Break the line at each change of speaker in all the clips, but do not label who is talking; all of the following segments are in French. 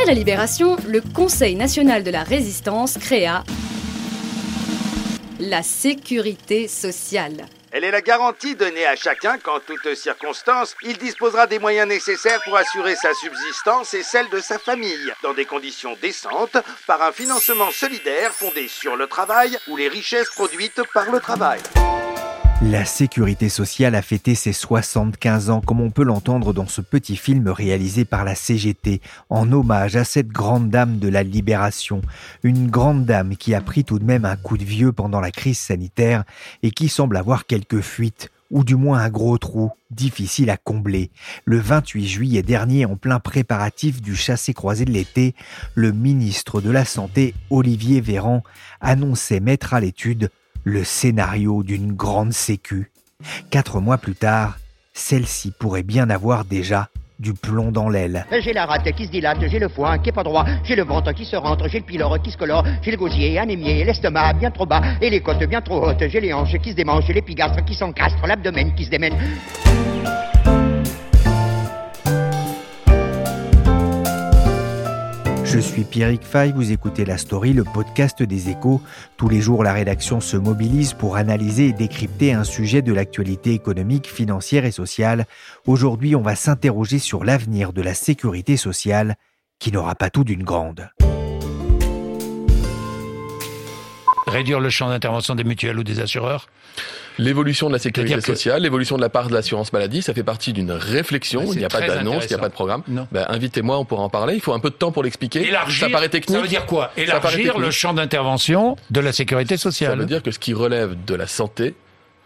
Après la libération, le Conseil national de la résistance créa la sécurité sociale.
Elle est la garantie donnée à chacun qu'en toutes circonstances, il disposera des moyens nécessaires pour assurer sa subsistance et celle de sa famille, dans des conditions décentes, par un financement solidaire fondé sur le travail ou les richesses produites par le travail.
La sécurité sociale a fêté ses 75 ans, comme on peut l'entendre dans ce petit film réalisé par la CGT, en hommage à cette grande dame de la libération. Une grande dame qui a pris tout de même un coup de vieux pendant la crise sanitaire et qui semble avoir quelques fuites ou du moins un gros trou, difficile à combler. Le 28 juillet dernier, en plein préparatif du chassé-croisé de l'été, le ministre de la Santé, Olivier Véran, annonçait mettre à l'étude le scénario d'une grande sécu. Quatre mois plus tard, celle-ci pourrait bien avoir déjà du plomb dans l'aile.
J'ai la rate qui se dilate, j'ai le foin qui est pas droit, j'ai le ventre qui se rentre, j'ai le pylore qui se colore, j'ai le gosier anémié, l'estomac bien trop bas et les côtes bien trop hautes, j'ai les hanches qui se démangent, j'ai l'épigastre qui s'encastre, l'abdomen qui se démène.
Je suis Pierrick Fay, vous écoutez La Story, le podcast des échos. Tous les jours, la rédaction se mobilise pour analyser et décrypter un sujet de l'actualité économique, financière et sociale. Aujourd'hui, on va s'interroger sur l'avenir de la sécurité sociale, qui n'aura pas tout d'une grande.
Réduire le champ d'intervention des mutuelles ou des assureurs?
L'évolution de la sécurité sociale, l'évolution de la part de l'assurance maladie, ça fait partie d'une réflexion. Il n'y a pas d'annonce, il n'y a pas de programme. Ben, invitez-moi, on pourra en parler. Il faut un peu de temps pour l'expliquer.
Élargir,
ça paraît technique.
Ça veut dire quoi?
Ça
Élargir le champ d'intervention de la sécurité
Ça
sociale.
veut dire que ce qui relève de la santé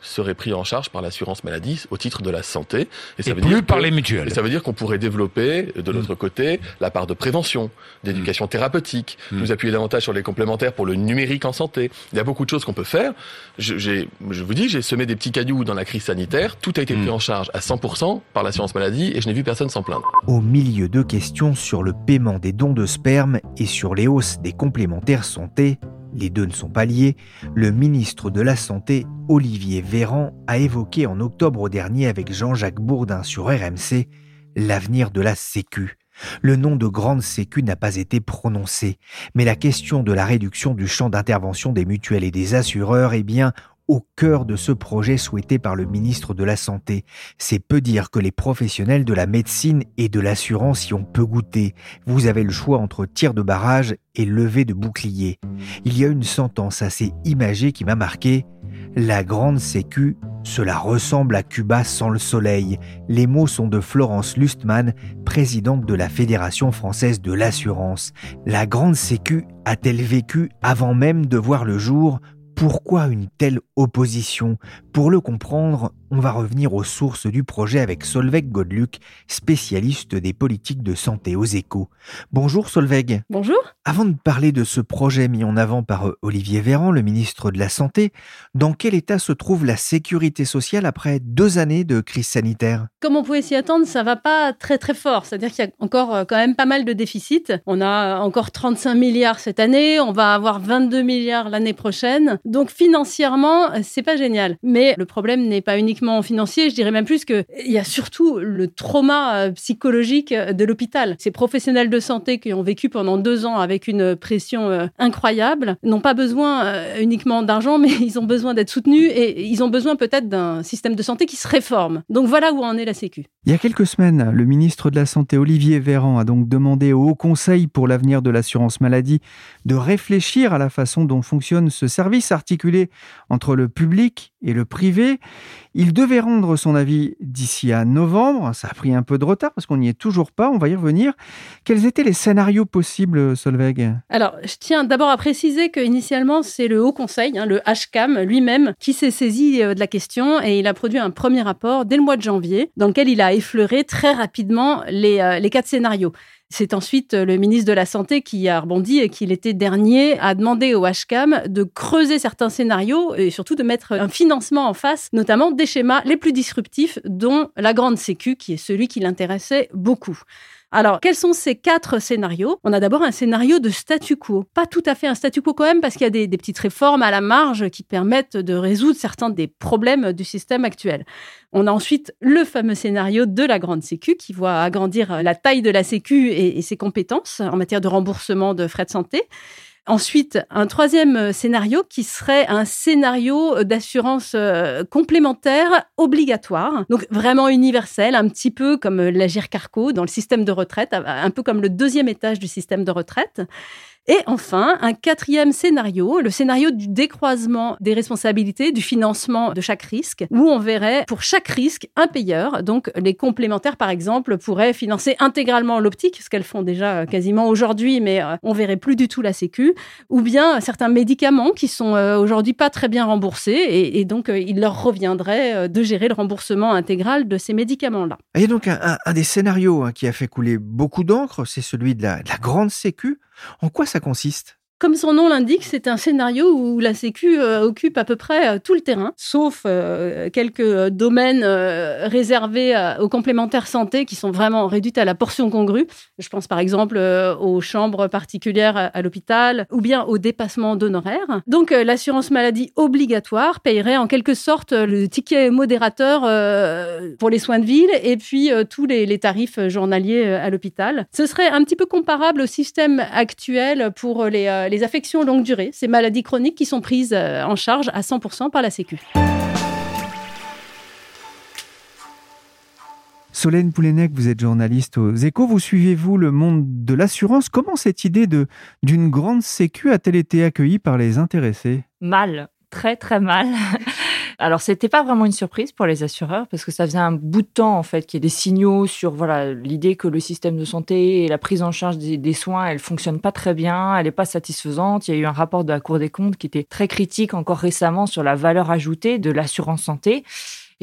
serait pris en charge par l'assurance maladie au titre de la santé. ça
Et
veut
plus
dire
par
que-
les mutuelles.
Et ça veut dire qu'on pourrait développer, de
Mm.
l'autre côté, la part de prévention, d'éducation thérapeutique,
Mm.
nous appuyer davantage sur les complémentaires pour le numérique en santé. Il y a beaucoup de choses qu'on peut faire. Je, vous dis, j'ai semé des petits cailloux dans la crise sanitaire. Tout a été
Mm.
pris en charge à 100% par l'assurance maladie et je n'ai vu personne s'en plaindre.
Au milieu de questions sur le paiement des dons de sperme et sur les hausses des complémentaires santé, les deux ne sont pas liés, le ministre de la Santé, Olivier Véran, a évoqué en octobre dernier avec Jean-Jacques Bourdin sur RMC l'avenir de la Sécu. Le nom de grande Sécu n'a pas été prononcé, mais la question de la réduction du champ d'intervention des mutuelles et des assureurs est bien au cœur de ce projet souhaité par le ministre de la Santé. C'est peu dire que les professionnels de la médecine et de l'assurance y ont peu goûté. Vous avez le choix entre tir de barrage et levée de bouclier. Il y a une sentence assez imagée qui m'a marqué. La grande sécu, cela ressemble à Cuba sans le soleil. Les mots sont de Florence Lustmann, présidente de la Fédération française de l'assurance. La grande sécu a-t-elle vécu avant même de voir le jour pourquoi une telle opposition Pour le comprendre, on va revenir aux sources du projet avec Solveig Godluc, spécialiste des politiques de santé aux échos. Bonjour Solveig.
Bonjour.
Avant de parler de ce projet mis en avant par euh, Olivier Véran, le ministre de la Santé, dans quel état se trouve la sécurité sociale après deux années de crise sanitaire?
Comme on pouvait s'y attendre, ça va pas très très fort. C'est-à-dire qu'il y a encore euh, quand même pas mal de déficits. On a encore 35 milliards cette année, on va avoir 22 milliards l'année prochaine. Donc financièrement, euh, c'est pas génial. Mais le problème n'est pas uniquement financier, je dirais même plus que il y a surtout le trauma euh, psychologique euh, de l'hôpital. Ces professionnels de santé qui ont vécu pendant deux ans avec une pression euh, incroyable n'ont pas besoin uniquement d'argent, mais ils ont besoin d'être soutenus et ils ont besoin peut-être d'un système de santé qui se réforme. Donc voilà où en est la Sécu.
Il y a quelques semaines, le ministre de la Santé Olivier Véran a donc demandé au Haut Conseil pour l'avenir de l'assurance maladie de réfléchir à la façon dont fonctionne ce service articulé entre le public et le privé. Il devait rendre son avis d'ici à novembre. Ça a pris un peu de retard parce qu'on n'y est toujours pas. On va y revenir. Quels étaient les scénarios possibles, Solveig?
Alors, je tiens d'abord à préciser qu'initialement, c'est le Haut Conseil, hein, le HCAM lui-même, qui s'est saisi euh, de la question et il a produit un premier rapport dès le mois de janvier dans lequel il a effleuré très rapidement les, euh, les quatre scénarios. C'est ensuite le ministre de la Santé qui a rebondi et qui l'été dernier a demandé au HCAM de creuser certains scénarios et surtout de mettre un financement en face, notamment des schémas les plus disruptifs, dont la grande sécu, qui est celui qui l'intéressait beaucoup. Alors, quels sont ces quatre scénarios? On a d'abord un scénario de statu quo. Pas tout à fait un statu quo quand même, parce qu'il y a des, petites réformes à la marge qui permettent de résoudre certains des problèmes du système actuel. On a ensuite le fameux scénario de la grande sécu, qui voit agrandir la taille de la sécu et ses compétences en matière de remboursement de frais de santé. Ensuite, un troisième euh, scénario qui serait un scénario euh, d'assurance euh, complémentaire obligatoire, donc vraiment universel, un petit peu comme l'Agir Carco dans le système de retraite, un peu comme le deuxième étage du système de retraite. Et enfin, un quatrième scénario, le scénario du décroisement des responsabilités, du financement de chaque risque, où on verrait pour chaque risque un payeur. Donc les complémentaires, par exemple, pourraient financer intégralement l'optique, ce qu'elles font déjà quasiment aujourd'hui, mais euh, on verrait plus du tout la Sécu, ou bien certains médicaments qui sont euh, aujourd'hui pas très bien remboursés, et, donc euh, il leur reviendrait de gérer le remboursement intégral de ces médicaments-là.
Et donc un, des scénarios hein, qui a fait couler beaucoup d'encre, c'est celui de la grande Sécu. En quoi ça consiste?
Comme son nom l'indique, c'est un scénario où la Sécu euh, occupe à peu près euh, tout le terrain, sauf euh, quelques domaines réservés aux complémentaires santé qui sont vraiment réduits à la portion congrue. Je pense par exemple aux chambres particulières à, l'hôpital ou bien au dépassement d'honoraires. Donc l'assurance maladie obligatoire payerait en quelque sorte le ticket modérateur pour les soins de ville et puis tous les, les tarifs journaliers à l'hôpital. Ce serait un petit peu comparable au système actuel pour les euh, les affections longue durée, ces maladies chroniques qui sont prises euh, en charge à 100% par la Sécu.
Solène Poulenec, vous êtes journaliste aux Échos. Vous suivez-vous le monde de l'assurance Comment cette idée de d'une grande sécu a-t-elle été accueillie par les intéressés?
Mal, très très mal. Alors, c'était pas vraiment une surprise pour les assureurs parce que ça faisait un bout de temps, en fait, qu'il y ait des signaux sur, voilà, l'idée que le système de santé et la prise en charge des, soins, elle fonctionne pas très bien, elle est pas satisfaisante. Il y a eu un rapport de la Cour des comptes qui était très critique encore récemment sur la valeur ajoutée de l'assurance santé.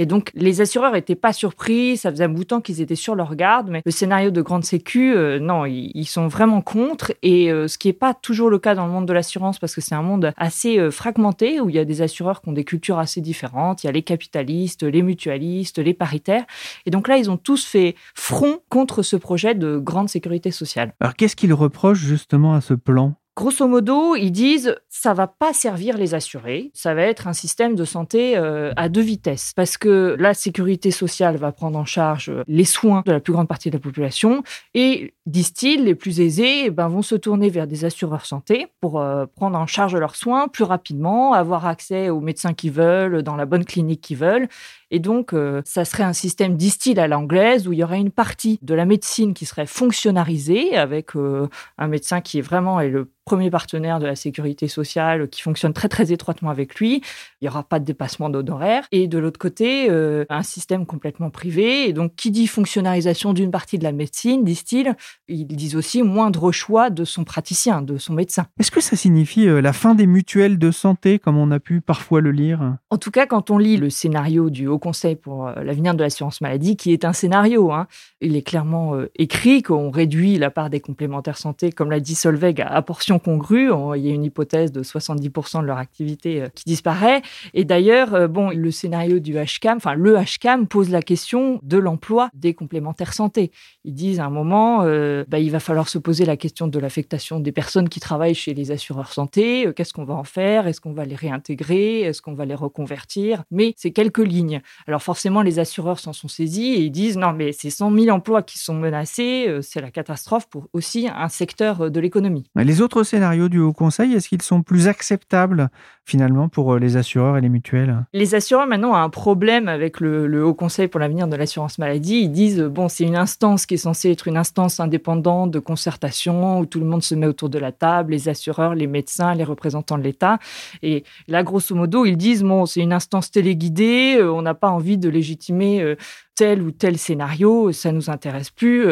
Et donc, les assureurs n'étaient pas surpris. Ça faisait un bout de temps qu'ils étaient sur leur garde. Mais le scénario de grande sécu, euh, non, ils, sont vraiment contre. Et euh, ce qui n'est pas toujours le cas dans le monde de l'assurance, parce que c'est un monde assez euh, fragmenté, où il y a des assureurs qui ont des cultures assez différentes. Il y a les capitalistes, les mutualistes, les paritaires. Et donc là, ils ont tous fait front contre ce projet de grande sécurité sociale.
Alors, qu'est-ce qu'ils reprochent justement à ce plan?
Grosso modo, ils disent ça va pas servir les assurés, ça va être un système de santé euh, à deux vitesses. Parce que la sécurité sociale va prendre en charge les soins de la plus grande partie de la population et disent-ils les plus aisés eh ben, vont se tourner vers des assureurs santé pour euh, prendre en charge leurs soins plus rapidement, avoir accès aux médecins qu'ils veulent dans la bonne clinique qu'ils veulent. Et donc, euh, ça serait un système distille à l'anglaise où il y aurait une partie de la médecine qui serait fonctionnalisée avec un médecin qui est vraiment le premier partenaire de la sécurité sociale qui fonctionne très très étroitement avec lui. Il n'y aura pas de dépassement d'honoraires. Et de l'autre côté, euh, un système complètement privé. Et donc, qui dit fonctionnalisation d'une partie de la médecine, disent-ils, ils disent aussi moindre choix de son praticien, de son médecin.
Est-ce que ça signifie euh, la fin des mutuelles de santé, comme on a pu parfois le lire?
En tout cas, quand on lit le scénario du Haut Conseil pour euh, l'avenir de l'assurance maladie, qui est un scénario, hein, il est clairement écrit qu'on réduit la part des complémentaires santé, comme l'a dit Solveig, à portion congrue. Il y a une hypothèse de 70% de leur activité euh, qui disparaît. Et d'ailleurs, euh, bon, le scénario du HCAM, enfin le HCAM pose la question de l'emploi des complémentaires santé. Ils disent à un moment, euh, bah, il va falloir se poser la question de l'affectation des personnes qui travaillent chez les assureurs santé. Qu'est-ce qu'on va en faire? Est-ce qu'on va les réintégrer? Est-ce qu'on va les reconvertir? Mais c'est quelques lignes. Alors forcément, les assureurs s'en sont saisis et ils disent non, mais c'est 100 000 emplois qui sont menacés, c'est la catastrophe pour aussi un secteur de l'économie.
Les autres scénarios du Haut Conseil, est-ce qu'ils sont plus acceptables finalement pour euh, les assureurs et les mutuelles?
Les assureurs maintenant ont un problème avec le, Haut Conseil pour l'avenir de l'assurance maladie. Ils disent bon, c'est une instance qui est censée être une instance indépendante de concertation où tout le monde se met autour de la table, les assureurs, les médecins, les représentants de l'État. Et là, grosso modo, ils disent bon, c'est une instance téléguidée, euh, on n'a pas envie de légitimer euh, tel ou tel scénario, ça nous intéresse plus.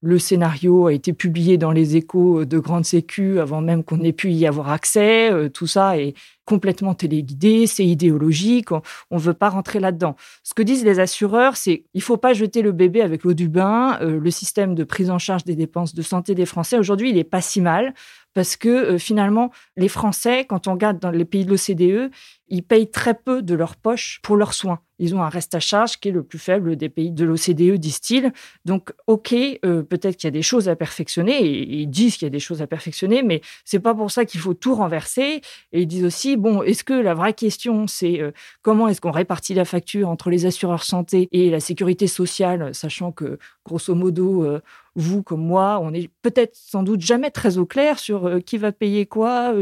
Le scénario a été publié dans les échos de Grande Sécu avant même qu'on ait pu y avoir accès. Tout ça est complètement téléguidé, c'est idéologique, on ne veut pas rentrer là-dedans. Ce que disent les assureurs, c'est il faut pas jeter le bébé avec l'eau du bain. Euh, le système de prise en charge des dépenses de santé des Français, aujourd'hui, il est pas si mal parce que finalement, les Français, quand on regarde dans les pays de l'OCDE, ils payent très peu de leur poche pour leurs soins. Ils ont un reste à charge qui est le plus faible des pays de l'OCDE, disent-ils. Donc, OK, euh, peut-être qu'il y a des choses à perfectionner, ils disent qu'il y a des choses à perfectionner, mais c'est pas pour ça qu'il faut tout renverser. Et ils disent aussi, bon, est-ce que la vraie question, c'est euh, comment est-ce qu'on répartit la facture entre les assureurs santé et la sécurité sociale, sachant que, grosso modo, euh, vous comme moi, on est peut-être sans doute jamais très au clair sur qui va payer quoi,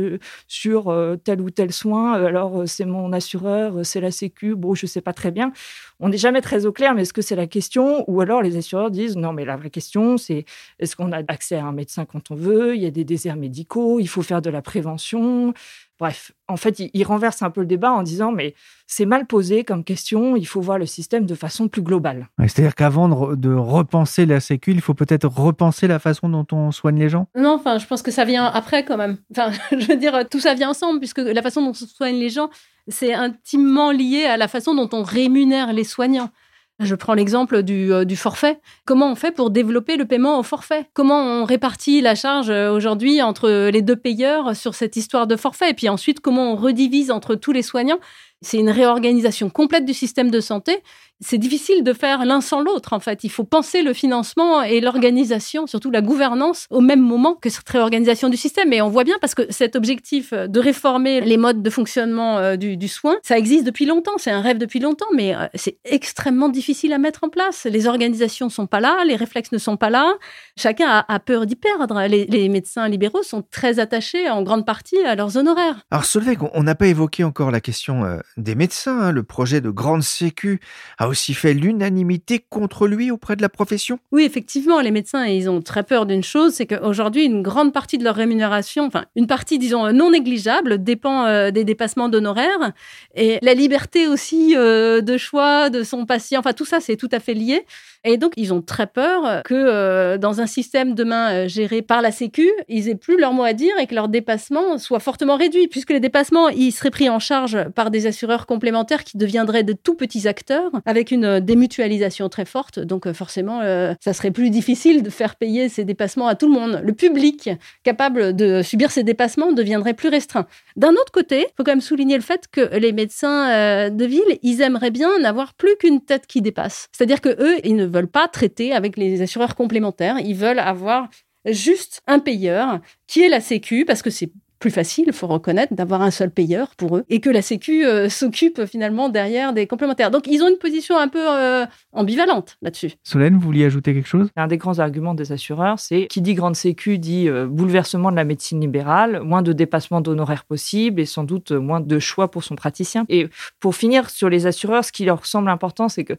sur tel ou tel soin. Alors, c'est mon assureur, c'est la Sécu, bon, je sais pas très bien. On n'est jamais très au clair, mais est-ce que c'est la question? Ou alors les assureurs disent non, mais la vraie question, c'est est-ce qu'on a accès à un médecin quand on veut? Il y a des déserts médicaux, il faut faire de la prévention. Bref, en fait, il, renverse un peu le débat en disant mais c'est mal posé comme question, il faut voir le système de façon plus globale.
C'est-à-dire qu'avant de, repenser la sécu, il faut peut-être repenser la façon dont on soigne les gens?
Non, enfin, je pense que ça vient après quand même. Enfin, je veux dire, tout ça vient ensemble puisque la façon dont on soigne les gens, c'est intimement lié à la façon dont on rémunère les soignants. Je prends l'exemple euh, du, forfait. Comment on fait pour développer le paiement au forfait? Comment on répartit la charge euh, aujourd'hui entre les deux payeurs sur cette histoire de forfait? Et puis ensuite, comment on redivise entre tous les soignants? C'est une réorganisation complète du système de santé c'est difficile de faire l'un sans l'autre, en fait. Il faut penser le financement et l'organisation, surtout la gouvernance, au même moment que cette réorganisation du système. Et on voit bien parce que cet objectif de réformer les modes de fonctionnement euh, du, soin, ça existe depuis longtemps. C'est un rêve depuis longtemps, mais euh, c'est extrêmement difficile à mettre en place. Les organisations sont pas là, les réflexes ne sont pas là. Chacun a, peur d'y perdre. Les, médecins libéraux sont très attachés en grande partie à leurs honoraires.
Alors Solveig, on n'a pas évoqué encore la question euh, des médecins. Hein. Le projet de grande sécu aussi fait l'unanimité contre lui auprès de la profession?
Oui, effectivement, les médecins, ils ont très peur d'une chose, c'est qu'aujourd'hui, une grande partie de leur rémunération, enfin, une partie, disons, non négligeable, dépend euh, des dépassements d'honoraires. Et la liberté aussi euh, de choix de son patient, enfin, tout ça, c'est tout à fait lié. Et donc, ils ont très peur que euh, dans un système demain géré par la Sécu, ils aient plus leur mot à dire et que leurs dépassements soient fortement réduits, puisque les dépassements, ils seraient pris en charge par des assureurs complémentaires qui deviendraient de tout petits acteurs avec une démutualisation très forte. Donc euh, forcément, euh, ça serait plus difficile de faire payer ces dépassements à tout le monde. Le public capable de subir ces dépassements deviendrait plus restreint. D'un autre côté, il faut quand même souligner le fait que les médecins euh, de ville, ils aimeraient bien n'avoir plus qu'une tête qui dépasse. C'est-à-dire que eux, ils ne veulent pas traiter avec les assureurs complémentaires. Ils veulent avoir juste un payeur qui est la Sécu parce que c'est plus facile, il faut reconnaître, d'avoir un seul payeur pour eux et que la Sécu euh, s'occupe finalement derrière des complémentaires. Donc ils ont une position un peu euh, ambivalente là-dessus.
Solène, vous vouliez ajouter quelque chose?
Un des grands arguments des assureurs, c'est qui dit grande Sécu dit euh, bouleversement de la médecine libérale, moins de dépassement d'honoraires possibles et sans doute moins de choix pour son praticien. Et pour finir sur les assureurs, ce qui leur semble important, c'est que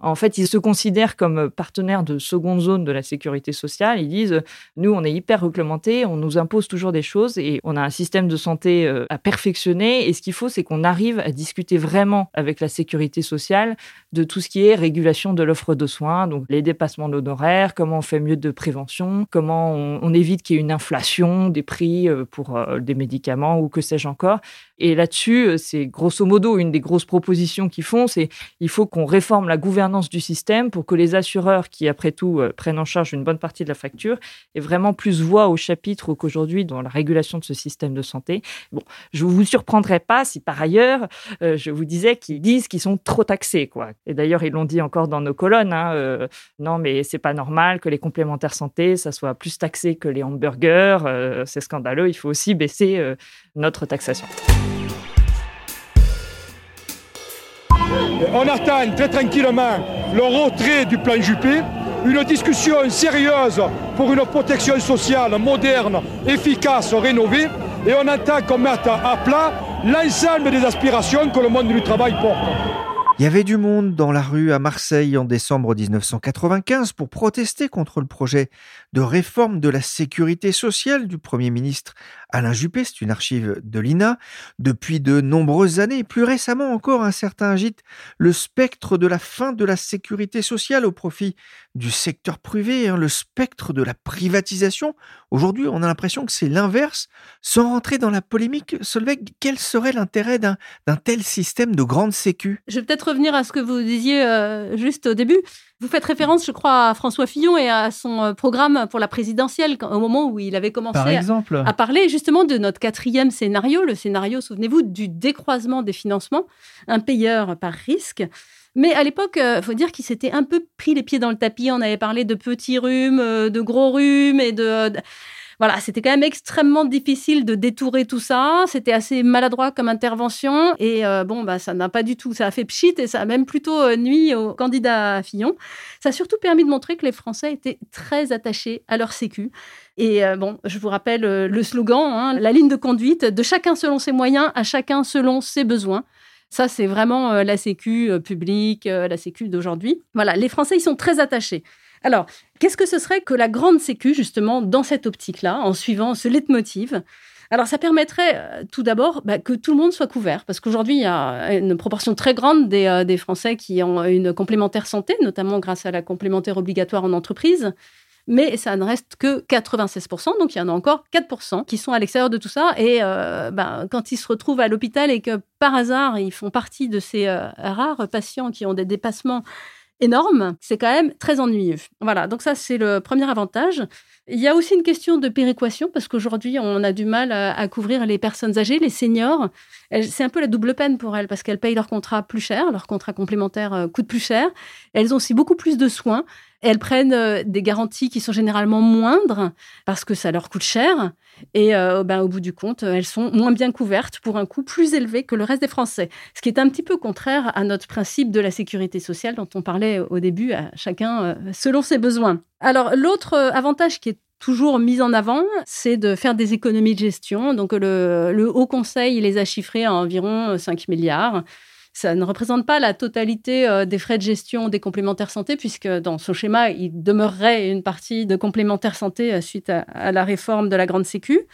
en fait, ils se considèrent comme partenaires de seconde zone de la sécurité sociale. Ils disent, nous, on est hyper réglementés, on nous impose toujours des choses et on a un système de santé euh, à perfectionner. Et ce qu'il faut, c'est qu'on arrive à discuter vraiment avec la sécurité sociale de tout ce qui est régulation de l'offre de soins, donc les dépassements d'honoraires, comment on fait mieux de prévention, comment on, évite qu'il y ait une inflation des prix euh, pour euh, des médicaments ou que sais-je encore. Et là-dessus, c'est grosso modo une des grosses propositions qu'ils font, c'est il faut qu'on réforme la gouvernance du système pour que les assureurs, qui après tout prennent en charge une bonne partie de la facture, aient vraiment plus voix au chapitre qu'aujourd'hui dans la régulation de ce système de santé. Bon, je vous surprendrai pas si par ailleurs euh, je vous disais qu'ils disent qu'ils sont trop taxés, quoi. Et d'ailleurs ils l'ont dit encore dans nos colonnes. Hein, euh, non, mais c'est pas normal que les complémentaires santé ça soit plus taxé que les hamburgers. Euh, c'est scandaleux. Il faut aussi baisser notre taxation.
On attend très tranquillement le retrait du plan Juppé, une discussion sérieuse pour une protection sociale moderne, efficace, rénovée et on attend qu'on mette à plat l'ensemble des aspirations que le monde du travail porte.
Il y avait du monde dans la rue à Marseille en décembre 1995 pour protester contre le projet de réforme de la sécurité sociale du Premier ministre Alain Juppé. C'est une archive de l'INA. Depuis de nombreuses années, plus récemment encore, un certain agite le spectre de la fin de la sécurité sociale au profit du secteur privé, hein, le spectre de la privatisation. Aujourd'hui, on a l'impression que c'est l'inverse. Sans rentrer dans la polémique, Solveig, quel serait l'intérêt d'un tel système de grande sécu?
Revenir à ce que vous disiez euh, juste au début. Vous faites référence, je crois, à François Fillon et à son euh, programme pour la présidentielle, au moment où il avait commencé à, parler justement de notre quatrième scénario, le scénario, souvenez-vous, du décroisement des financements, un payeur par risque. Mais à l'époque, il euh, faut dire qu'il s'était un peu pris les pieds dans le tapis. On avait parlé de petits rhumes, de gros rhumes et de voilà, c'était quand même extrêmement difficile de détourer tout ça. C'était assez maladroit comme intervention. Et euh, bon, bah, ça n'a pas du tout, ça a fait pchit et ça a même plutôt euh, nuit au candidat Fillon. Ça a surtout permis de montrer que les Français étaient très attachés à leur sécu. Et euh, bon, je vous rappelle le slogan, hein, la ligne de conduite, de chacun selon ses moyens, à chacun selon ses besoins. Ça, c'est vraiment la sécu publique, la sécu d'aujourd'hui. Voilà, les Français, ils sont très attachés. Alors, qu'est-ce que ce serait que la grande sécu, justement, dans cette optique-là, en suivant ce leitmotiv? Alors, ça permettrait euh, tout d'abord bah, que tout le monde soit couvert, parce qu'aujourd'hui, il y a une proportion très grande des, euh, des, Français qui ont une complémentaire santé, notamment grâce à la complémentaire obligatoire en entreprise. Mais ça ne reste que 96%, donc il y en a encore 4% qui sont à l'extérieur de tout ça. Et euh, bah, quand ils se retrouvent à l'hôpital et que par hasard, ils font partie de ces rares patients qui ont des dépassements énorme, c'est quand même très ennuyeux. Voilà, donc ça c'est le premier avantage. Il y a aussi une question de péréquation parce qu'aujourd'hui on a du mal à, couvrir les personnes âgées, les seniors. C'est un peu la double peine pour elles parce qu'elles payent leur contrat plus cher, leur contrat complémentaire euh, coûte plus cher. Elles ont aussi beaucoup plus de soins. Elles prennent euh, des garanties qui sont généralement moindres parce que ça leur coûte cher. Et euh, ben, au bout du compte, elles sont moins bien couvertes pour un coût plus élevé que le reste des Français. Ce qui est un petit peu contraire à notre principe de la sécurité sociale dont on parlait au début, à chacun euh, selon ses besoins. Alors l'autre avantage qui est toujours mis en avant, c'est de faire des économies de gestion. Donc le, le Haut Conseil les a chiffrés à environ 5 milliards. Ça ne représente pas la totalité des frais de gestion des complémentaires santé, puisque dans ce schéma, il demeurerait une partie de complémentaires santé suite à, la réforme de la grande sécu.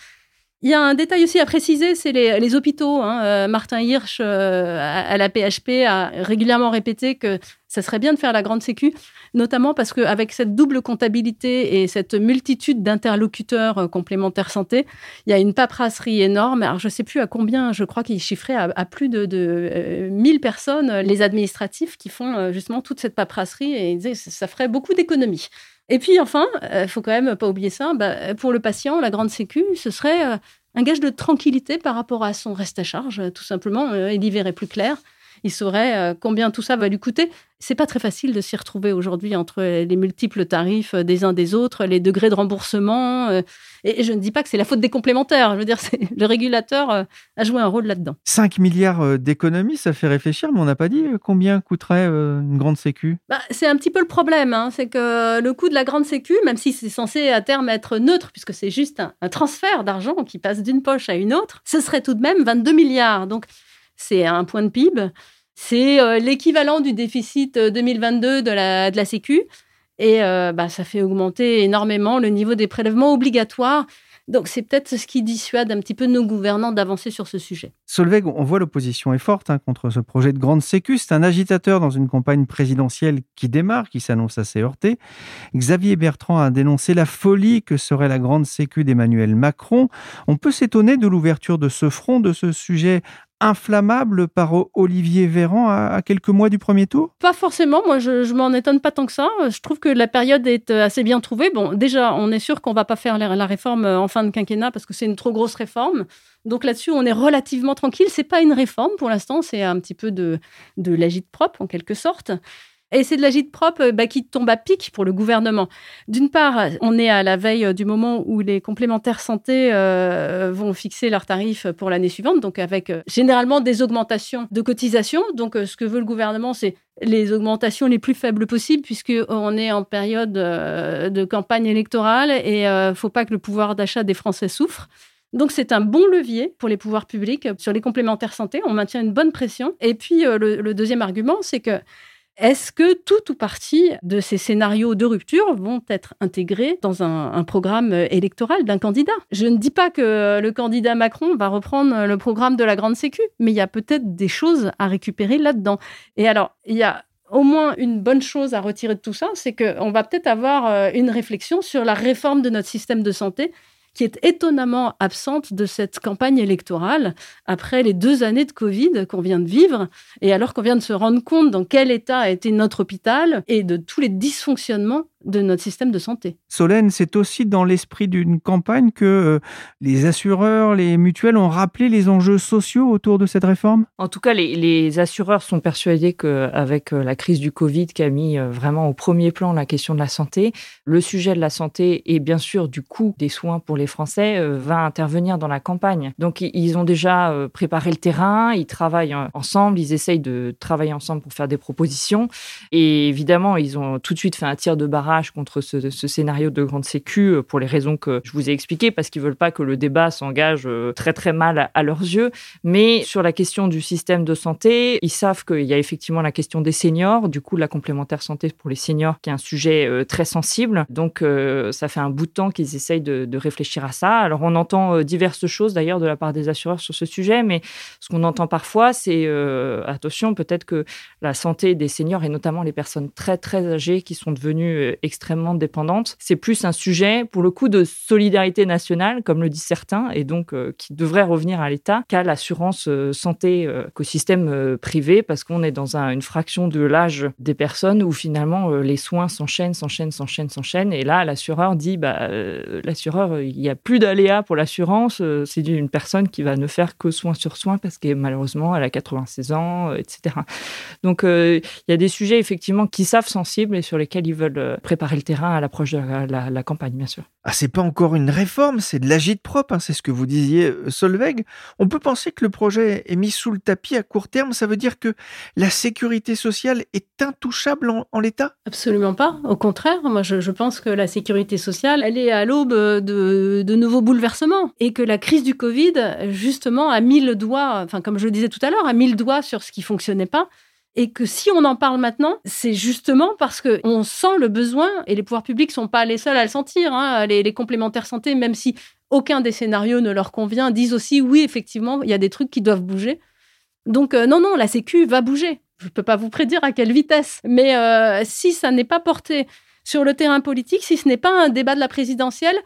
Il y a un détail aussi à préciser, c'est les, hôpitaux. Hein. Martin Hirsch, à la PHP, a régulièrement répété que ça serait bien de faire la grande sécu, notamment parce qu'avec cette double comptabilité et cette multitude d'interlocuteurs euh, complémentaires santé, il y a une paperasserie énorme. Alors, je ne sais plus à combien, je crois qu'il chiffrait à, plus de, de 1000 euh, personnes, euh, les administratifs, qui font justement toute cette paperasserie et ils disaient ça ferait beaucoup d'économies. Et puis, enfin, il faut quand même pas oublier ça, bah, pour le patient, la grande sécu, ce serait un gage de tranquillité par rapport à son reste à charge, tout simplement. il y verrait plus clair il saurait euh, combien tout ça va lui coûter. C'est pas très facile de s'y retrouver aujourd'hui entre les multiples tarifs euh, des uns des autres, les degrés de remboursement. Euh, et je ne dis pas que c'est la faute des complémentaires. Je veux dire, le régulateur a joué un rôle là-dedans.
5 milliards d'économies, ça fait réfléchir, mais on n'a pas dit combien coûterait une grande sécu?
Bah, c'est un petit peu le problème. Hein. C'est que le coût de la grande sécu, même si c'est censé à terme être neutre, puisque c'est juste un, un transfert d'argent qui passe d'une poche à une autre, ce serait tout de même 22 milliards. Donc, c'est un point de PIB. C'est euh, l'équivalent du déficit 2022 euh, de la, de la Sécu. Et euh, bah, ça fait augmenter énormément le niveau des prélèvements obligatoires. Donc c'est peut-être ce qui dissuade un petit peu nos gouvernants d'avancer sur ce sujet.
Solveig, on voit l'opposition est forte hein, contre ce projet de grande sécu. C'est un agitateur dans une campagne présidentielle qui démarre, qui s'annonce assez heurtée. Xavier Bertrand a dénoncé la folie que serait la grande sécu d'Emmanuel Macron. On peut s'étonner de l'ouverture de ce front, de ce sujet inflammable par Olivier Véran à, quelques mois du premier tour?
Pas forcément, moi je, m'en étonne pas tant que ça. Je trouve que la période est euh, assez bien trouvée. Bon, déjà, on est sûr qu'on va pas faire la, réforme euh, en fin de quinquennat parce que c'est une trop grosse réforme. Donc là-dessus, on est relativement tranquille. C'est pas une réforme pour l'instant, c'est un petit peu de, de l'agite propre en quelque sorte. Et c'est de l'agite propre euh, bah, qui tombe à pic pour le gouvernement. D'une part, on est à la veille euh, du moment où les complémentaires santé euh, vont fixer leurs tarifs pour l'année suivante, donc avec généralement des augmentations de cotisations. Donc ce que veut le gouvernement, c'est les augmentations les plus faibles possibles, puisqu'on est en période de campagne électorale et il ne faut pas que le pouvoir d'achat des Français souffre. Donc c'est un bon levier pour les pouvoirs publics sur les complémentaires santé. On maintient une bonne pression. Et puis le deuxième argument, c'est que est-ce que tout ou partie de ces scénarios de rupture vont être intégrés dans un, programme électoral d'un candidat? Je ne dis pas que le candidat Macron va reprendre le programme de la Grande Sécu, mais il y a peut-être des choses à récupérer là-dedans. Et alors, il y a au moins une bonne chose à retirer de tout ça, c'est qu'on va peut-être avoir euh, une réflexion sur la réforme de notre système de santé qui est étonnamment absente de cette campagne électorale après les deux années de Covid qu'on vient de vivre et alors qu'on vient de se rendre compte dans quel état a été notre hôpital et de tous les dysfonctionnements de notre système de santé.
Solène, c'est aussi dans l'esprit d'une campagne que euh, les assureurs, les mutuelles ont rappelé les enjeux sociaux autour de cette réforme?
En tout cas, les, assureurs sont persuadés qu'avec euh, la crise du Covid qui a mis euh, vraiment au premier plan la question de la santé, le sujet de la santé et bien sûr du coût des soins pour les Français va intervenir dans la campagne. Donc ils ont déjà préparé le terrain, ils travaillent ensemble, ils essayent de travailler ensemble pour faire des propositions et évidemment, ils ont tout de suite fait un tir de barrage contre ce, scénario de grande sécu euh, pour les raisons que je vous ai expliquées, parce qu'ils veulent pas que le débat s'engage euh, très très mal à leurs yeux. Mais sur la question du système de santé, ils savent qu'il y a effectivement la question des seniors, du coup la complémentaire santé pour les seniors, qui est un sujet euh, très sensible. Donc ça fait un bout de temps qu'ils essayent de, réfléchir à ça. Alors on entend diverses choses d'ailleurs de la part des assureurs sur ce sujet, mais ce qu'on entend parfois, c'est attention, peut-être que la santé des seniors et notamment les personnes très très âgées qui sont devenues extrêmement dépendante. C'est plus un sujet, pour le coup, de solidarité nationale, comme le disent certains, et donc euh, qui devrait revenir à l'État qu'à l'assurance euh, santé euh, qu'au système privé, parce qu'on est dans une fraction de l'âge des personnes où finalement les soins s'enchaînent, s'enchaînent, s'enchaînent, s'enchaînent. Et là, l'assureur dit, bah, l'assureur, il n'y a plus d'aléas pour l'assurance. c'est une personne qui va ne faire que soins sur soins parce que malheureusement, elle a 96 ans, etc. Donc, il y a des sujets effectivement qui savent sensibles et sur lesquels ils veulent préparer le terrain à l'approche de la, campagne, bien sûr.
Ah, c'est pas encore une réforme, c'est de l'agite propre, hein, c'est ce que vous disiez, euh, Solveig. On peut penser que le projet est mis sous le tapis à court terme, ça veut dire que la sécurité sociale est intouchable en, l'état?
Absolument pas, au contraire, moi je, pense que la sécurité sociale, elle est à l'aube de, de nouveaux bouleversements. Et que la crise du Covid, justement, a mis le doigt, enfin comme je le disais tout à l'heure, a mis le doigt sur ce qui fonctionnait pas et que si on en parle maintenant, c'est justement parce que on sent le besoin et les pouvoirs publics sont pas les seuls à le sentir. Hein. Les, complémentaires santé, même si aucun des scénarios ne leur convient, disent aussi oui, effectivement, il y a des trucs qui doivent bouger. Donc euh, non, non, la Sécu va bouger. Je ne peux pas vous prédire à quelle vitesse, mais euh, si ça n'est pas porté sur le terrain politique, si ce n'est pas un débat de la présidentielle,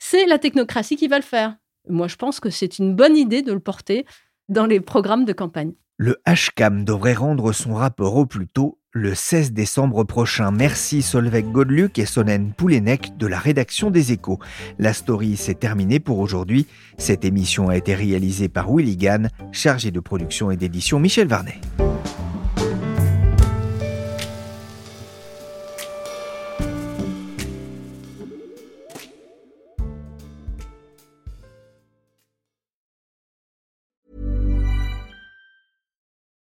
c'est la technocratie qui va le faire. Moi, je pense que c'est une bonne idée de le porter dans les programmes de campagne.
Le HCAM devrait rendre son rapport au plus tôt le 16 décembre prochain. Merci Solveig Godluc et Sonen Poulenec de la rédaction des Échos. La story s'est terminée pour aujourd'hui. Cette émission a été réalisée par Willy Gann, chargé de production et d'édition Michel Varnet.